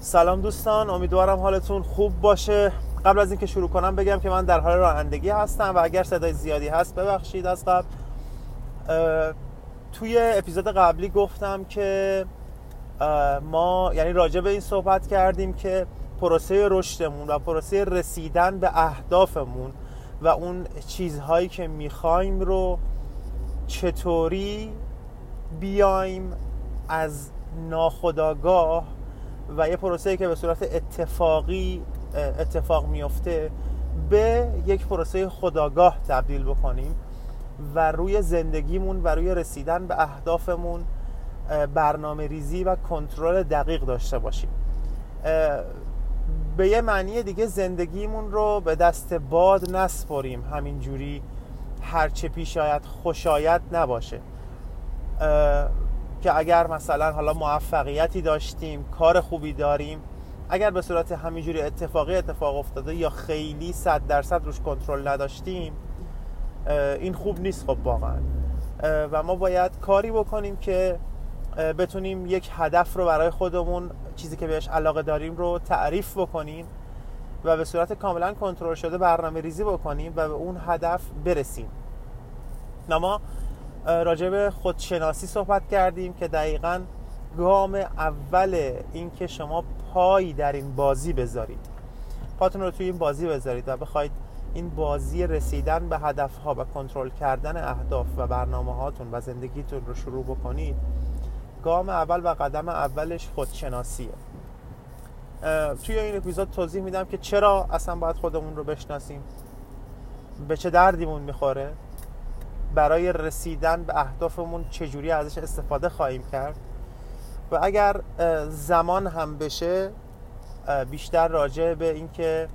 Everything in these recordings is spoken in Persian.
سلام دوستان امیدوارم حالتون خوب باشه. قبل از اینکه شروع کنم بگم که من در حال رانندگی هستم و اگر صدای زیادی هست ببخشید از قبل. توی اپیزود قبلی گفتم که ما یعنی راجع به این صحبت کردیم که پروسه رشدمون و پروسه رسیدن به اهدافمون و اون چیزهایی که می‌خوایم رو چطوری بیایم از ناخداگاه و یه پروسه که به صورت اتفاقی اتفاق میفته به یک پروسه خداگاه تبدیل بکنیم و روی زندگیمون و روی رسیدن به اهدافمون برنامه ریزی و کنترل دقیق داشته باشیم. به یه معنی دیگه زندگیمون رو به دست باد نسپریم. همینجوری هرچه پیش آید خوشایت نباشه. که اگر مثلا حالا موفقیتی داشتیم کار خوبی داریم اگر به صورت همینجوری اتفاقی اتفاق افتاده یا خیلی صد درصد روش کنترل نداشتیم این خوب نیست خب واقعا. و ما باید کاری بکنیم که بتونیم یک هدف رو برای خودمون چیزی که بهش علاقه داریم رو تعریف بکنیم و به صورت کاملا کنترل شده برنامه ریزی بکنیم و به اون هدف برسیم. ما راجع به خودشناسی صحبت کردیم که دقیقا گام اول این که شما پای در این بازی بذارید. پاتون رو توی این بازی بذارید و بخواید این بازی رسیدن به هدفها و کنترل کردن اهداف و برنامه هاتون و زندگیتون رو شروع بکنید گام اول و قدم اولش خودشناسیه. توی این اپیزود توضیح میدم که چرا اصلا باید خودمون رو بشناسیم. به چه دردیمون می‌خوره؟ برای رسیدن به اهدافمون چجوری ازش استفاده خواهیم کرد؟ و اگر زمان هم بشه بیشتر راجع به اینکه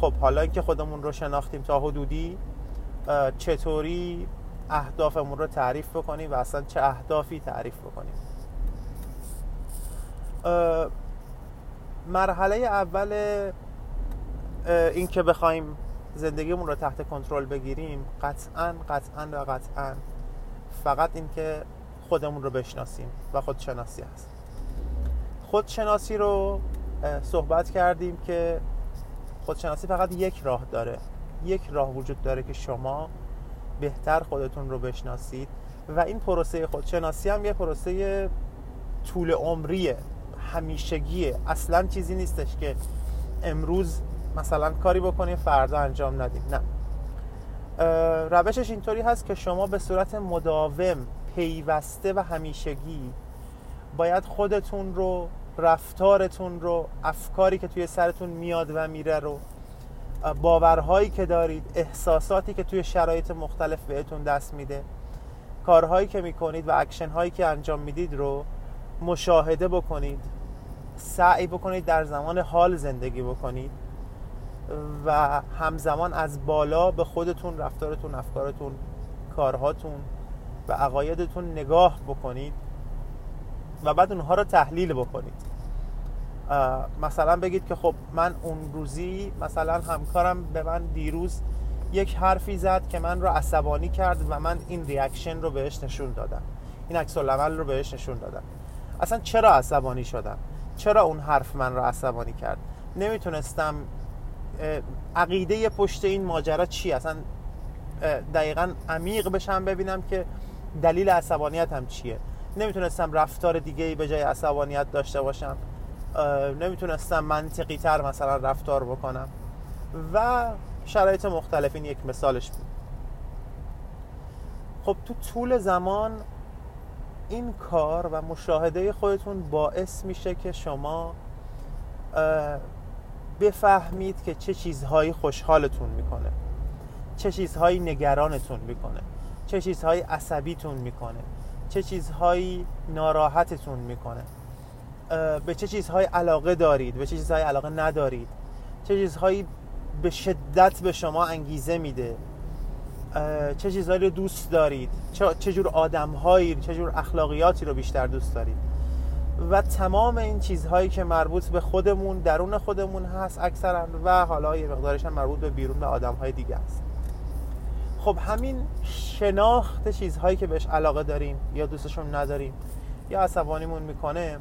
خب حالا اینکه خودمون رو شناختیم تا حدودی چطوری اهدافمون رو تعریف بکنیم و اصلا چه اهدافی تعریف بکنیم؟ مرحله اول اینکه بخوایم زندگیمون رو تحت کنترل بگیریم قطعا قطعا و قطعا. فقط اینکه خودمون رو بشناسیم و خودشناسی هست. خودشناسی رو صحبت کردیم که خودشناسی فقط یک راه داره. یک راه وجود داره که شما بهتر خودتون رو بشناسید و این پروسه خودشناسی هم یه پروسه طول عمریه همیشگیه. اصلا چیزی نیستش که امروز مثلا کاری بکنیم فردا انجام ندیم. نه. روشش اینطوری هست که شما به صورت مداوم پیوسته و همیشگی باید خودتون رو رفتارتون رو افکاری که توی سرتون میاد و میره رو باورهایی که دارید احساساتی که توی شرایط مختلف بهتون دست میده کارهایی که می‌کنید و اکشن هایی که انجام می‌دید رو مشاهده بکنید سعی بکنید در زمان حال زندگی بکنید. و همزمان از بالا به خودتون رفتارتون افکارتون کارهاتون و عقایدتون نگاه بکنید و بعد اونها رو تحلیل بکنید. مثلا بگید که خب من اون روزی مثلا همکارم به من دیروز یک حرفی زد که من رو عصبانی کرد و من این ریاکشن رو بهش نشون دادم. این عکس العمل رو بهش نشون دادم. اصلا چرا عصبانی شدم؟ چرا اون حرف من رو عصبانی کرد؟ نمی‌تونستم عقیده پشت این ماجرا چی اصلا دقیقا عمیق بشم ببینم که دلیل عصبانیت هم چیه. نمی‌تونستم رفتار دیگه ای به جای عصبانیت داشته باشم. نمی‌تونستم منطقی تر مثلا رفتار بکنم. و شرایط مختلف این یک مثالش بود. خب تو طول زمان این کار و مشاهده خودتون باعث میشه که شما بفهمید که چه چیزهایی خوشحالتون می‌کنه. چه چیزهایی نگرانتون می‌کنه. چه چیزهایی عصبیتون می‌کنه. چه چیزهایی ناراحتتون می‌کنه. به چه چیزهایی علاقه دارید؟ به چه چیزهایی علاقه ندارید؟ چه چیزهایی به شدت به شما انگیزه میده؟ چه چیزهایی رو دوست دارید؟ چه جور آدمهایی چه جور اخلاقیاتی رو بیشتر دوست دارید؟ و تمام این چیزهایی که مربوط به خودمون درون خودمون هست اکثرا و حالا یه مقدارش هم مربوط به بیرون به آدمهای دیگه است. خب همین شناخت چیزهایی که بهش علاقه داریم یا دوستشون نداریم یا عصبانیمون می‌کنه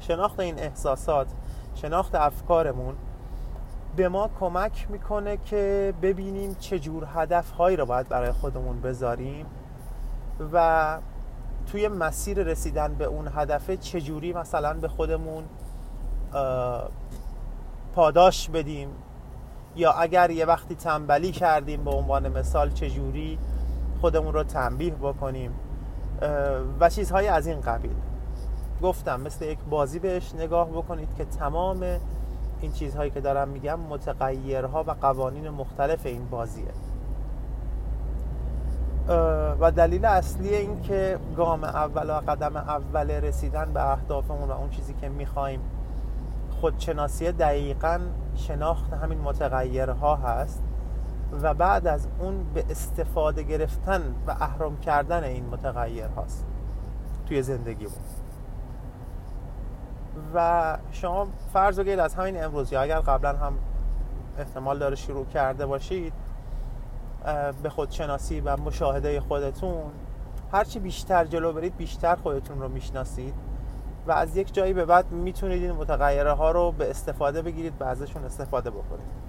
شناخت این احساسات شناخت افکارمون به ما کمک می‌کنه که ببینیم چجور هدفهایی رو باید برای خودمون بذاریم و توی مسیر رسیدن به اون هدفه چجوری مثلا به خودمون پاداش بدیم؟ یا اگر یه وقتی تنبلی کردیم به عنوان مثال چجوری خودمون رو تنبیه بکنیم؟ و چیزهای از این قبیل. گفتم مثل یک بازی بهش نگاه بکنید که تمام این چیزهایی که دارم میگم متغیرها و قوانین مختلف این بازیه. و دلیل اصلی این که گام اول و قدم اول رسیدن به اهدافمون و اون چیزی که می‌خوایم خودشناسی دقیقا شناخت همین متغیرها هست و بعد از اون به استفاده گرفتن و اهرم کردن این متغیر هاست توی زندگیمون. و شما فرض بگیرید از همین امروز یا اگر قبلا هم احتمال داره شروع کرده باشید به خودشناسی و مشاهده خودتون. هرچی بیشتر جلو برید بیشتر خودتون رو می‌شناسید. و از یک جایی به بعد می‌تونید این متغیره ها رو به استفاده بگیرید و ازشون استفاده بکنید.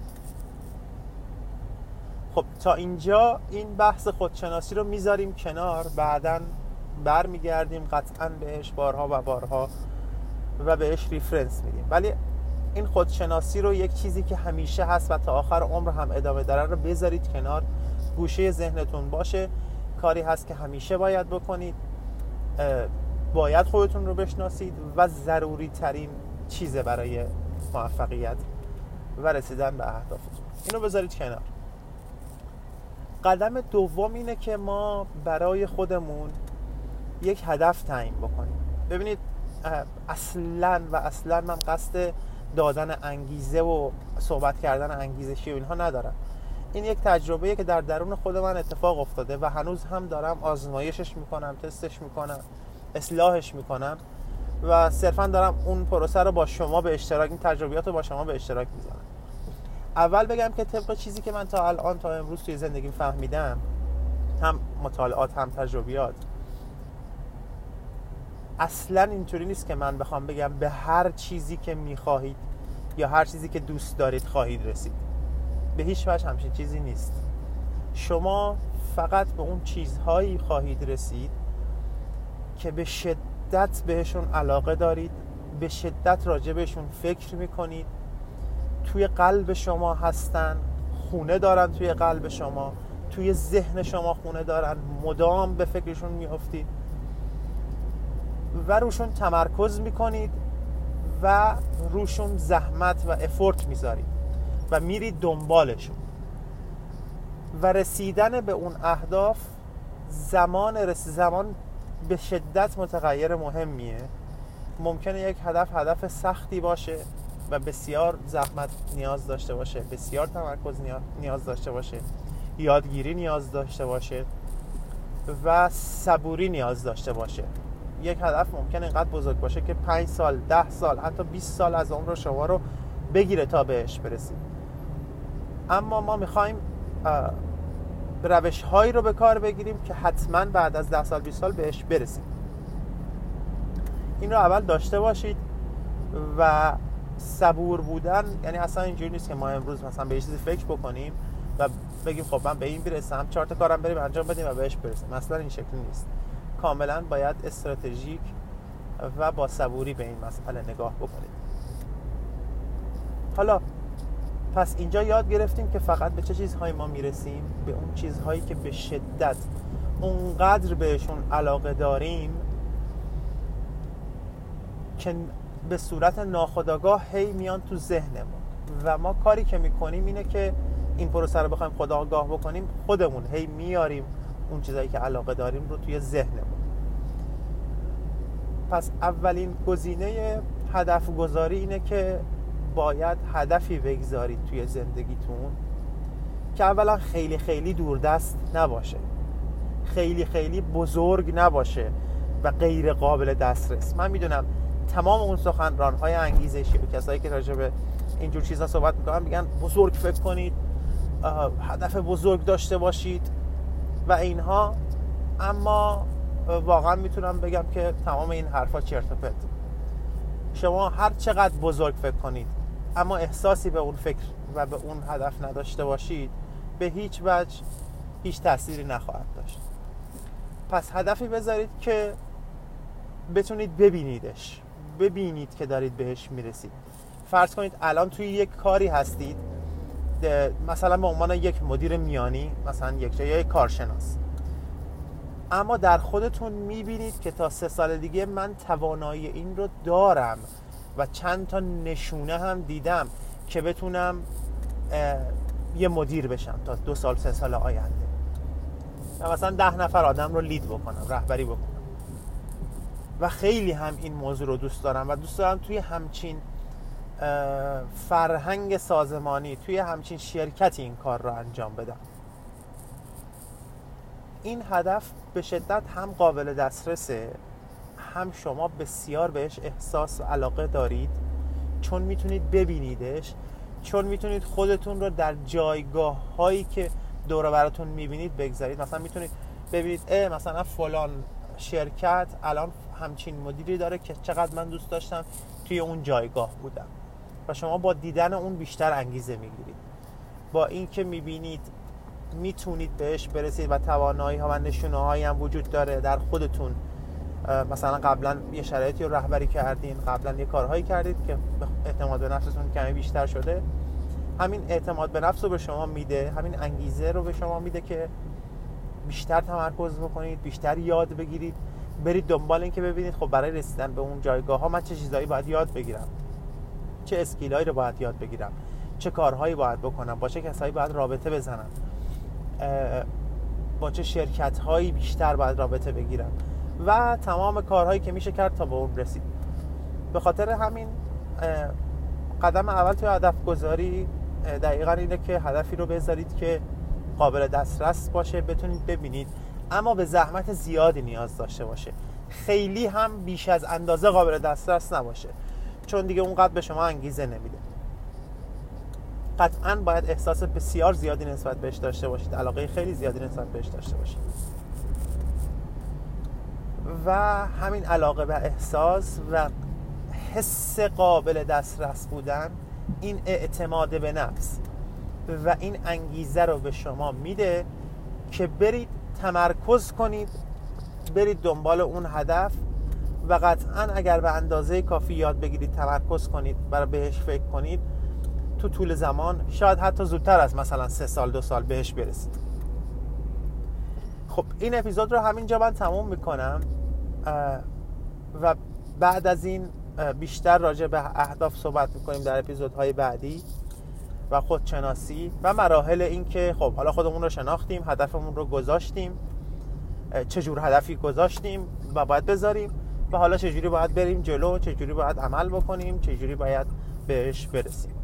خب تا اینجا این بحث خودشناسی رو می‌ذاریم کنار. بعدا برمیگردیم قطعا بهش بارها و بارها و بهش ریفرنس میدیم. ولی این خودشناسی رو یک چیزی که همیشه هست و تا آخر عمر هم ادامه داره رو بذارید کنار. گوشه ذهنتون باشه کاری هست که همیشه باید بکنید. باید خودتون رو بشناسید و ضروری ترین چیزه برای موفقیت. و رسیدن به اهدافتون اینو بذارید کنار. قدم دوم اینه که ما برای خودمون یک هدف تعیین بکنیم. ببینید اصلا و اصلا من قصد دادن انگیزه و صحبت کردن انگیزشی و اینها ندارم. این یک تجربه که در درون خود من اتفاق افتاده و هنوز هم دارم آزمایشش می‌کنم تستش می‌کنم اصلاحش می‌کنم و صرفا دارم اون پروسه رو با شما به اشتراک این تجربیات رو با شما به اشتراک می‌ذارم. اول بگم که طبق چیزی که من تا الان تا امروز توی زندگی فهمیدم هم مطالعات هم تجربیات اصلا اینطوری نیست که من بخوام بگم به هر چیزی که می‌خواهید یا هر چیزی که دوست دارید خواهید رسید. به هیچ وجه همچین چیزی نیست. شما فقط به اون چیزهایی خواهید رسید که به شدت بهشون علاقه دارید به شدت راجع بهشون فکر می‌کنید. توی قلب شما هستن خونه دارن توی قلب شما. توی ذهن شما خونه دارن مدام به فکرشون میافتید. و روشون تمرکز می‌کنید و روشون زحمت و افورت می‌ذارید. و میرید دنبالشون. و رسیدن به اون اهداف زمان رس زمان به شدت متغیر مهمیه. ممکنه یک هدف هدف سختی باشه و بسیار زحمت نیاز داشته باشه بسیار تمرکز نیاز داشته باشه یادگیری نیاز داشته باشه و صبوری نیاز داشته باشه. یک هدف ممکن اینقدر بزرگ باشه که 5 سال ده سال حتی 20 سال از عمر شما رو بگیره تا بهش برسید اما ما می‌خوایم روش هایی رو به کار بگیریم که حتما بعد از ده سال 20 سال بهش برسیم. این رو اول داشته باشید و صبور بودن یعنی اصلا اینجوری نیست که ما امروز مثلا به چیزی فکر بکنیم و بگیم خب من به این برسم چهار تا کارم بریم انجام بدیم و بهش برسیم. مثلا این شکلی نیست. کاملا باید استراتژیک و با صبوری به این مسئله نگاه بکنید حالا پس اینجا یاد گرفتیم که فقط به چه چیزهایی ما می‌رسیم؟ به اون چیزهایی که به شدت اونقدر بهشون علاقه داریم که به صورت ناخودآگاه هی میان تو ذهنمون. و ما کاری که می‌کنیم اینه که این پروسه رو بخوایم خداگاه بکنیم خودمون هی میاریم اون چیزایی که علاقه داریم رو توی ذهنمون. پس اولین گزینه هدف گذاری اینه که باید هدفی بگذارید توی زندگیتون که اولا خیلی خیلی دوردست نباشه. خیلی خیلی بزرگ نباشه و غیر قابل دسترس. من می‌دونم تمام اون سخنران های انگیزشی و کسایی که راجع به اینجور چیزا صحبت می‌کنن میگن بزرگ فکر کنید هدف بزرگ داشته باشید و اینها. اما واقعا می‌تونم بگم که تمام این حرفا چرت و پرت شما هر چقدر بزرگ فکر کنید اما احساسی به اون فکر و به اون هدف نداشته باشید به هیچ وجه هیچ تأثیری نخواهد داشت. پس هدفی بذارید که بتونید ببینیدش. ببینید که دارید بهش می‌رسید. فرض کنید الان توی یک کاری هستید مثلا به عنوان یک مدیر میانی مثلا یک جای یک کارشناس. اما در خودتون می‌بینید که تا سه سال دیگه من توانایی این رو دارم. و چند تا نشونه هم دیدم که بتونم یه مدیر بشم تا دو سال سه سال آینده. و مثلا ده نفر آدم رو لید بکنم رهبری بکنم. و خیلی هم این موضوع رو دوست دارم و دوست دارم توی همچین فرهنگ سازمانی توی همچین شرکتی این کار رو انجام بدم. این هدف به شدت هم قابل دسترسه. هم شما بسیار بهش احساس و علاقه دارید. چون می‌تونید ببینیدش چون می‌تونید خودتون رو در جایگاه هایی که دور براتون می‌بینید بگذارید. مثلا می‌تونید ببینید اه مثلا فلان شرکت الان همچین مدیری داره که چقدر من دوست داشتم توی اون جایگاه بودم. و شما با دیدن اون بیشتر انگیزه می‌گیرید. با اینکه می‌بینید می‌تونید بهش برسید و توانایی ها و نشونه هایی هم وجود داره در خودتون. مثلا قبلا یه شرایطی رو رهبری کردین قبلا یه کارهایی کردید که اعتماد به نفستون کمی بیشتر شده. همین اعتماد به نفس رو به شما میده همین انگیزه رو به شما میده که بیشتر تمرکز بکنید بیشتر یاد بگیرید. برید دنبال این که ببینید خب برای رسیدن به اون جایگاه ها من چه چیزهایی باید یاد بگیرم؟ چه اسکیلایی رو باید یاد بگیرم؟ چه کارهایی باید بکنم؟ با چه کسایی باید رابطه بزنم؟ با چه شرکت هایی بیشتر باید رابطه بگیرم؟ و تمام کارهایی که میشه کرد تا به اون رسید. به خاطر همین قدم اول توی هدف گذاری دقیقا اینه که هدفی رو بذارید که قابل دسترس باشه بتونید ببینید. اما به زحمت زیادی نیاز داشته باشه. خیلی هم بیش از اندازه قابل دسترس نباشه. چون دیگه اونقدر به شما انگیزه نمیده. قطعا باید احساس بسیار زیادی نسبت بهش داشته باشید. علاقه خیلی زیادی نسبت بهش داشته باشید. و همین علاقه و احساس و حس قابل دسترس بودن این اعتماد به نفس و این انگیزه رو به شما میده که برید تمرکز کنید برید دنبال اون هدف و قطعا اگر به اندازه کافی یاد بگیرید تمرکز کنید برای بهش فکر کنید تو طول زمان شاید حتی زودتر از مثلا سه سال دو سال بهش برسید. خب این اپیزود رو همینجا من تموم می‌کنم. و بعد از این بیشتر راجع به اهداف صحبت می‌کنیم در اپیزودهای بعدی و خودشناسی و مراحل این که خب حالا خودمون رو شناختیم هدفمون رو گذاشتیم چجور هدفی گذاشتیم و باید بذاریم و حالا چجوری باید بریم جلو چجوری باید عمل بکنیم چجوری باید بهش برسیم.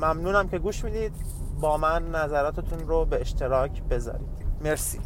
ممنونم که گوش می‌دید. با من نظراتتون رو به اشتراک بذارید. مرسی.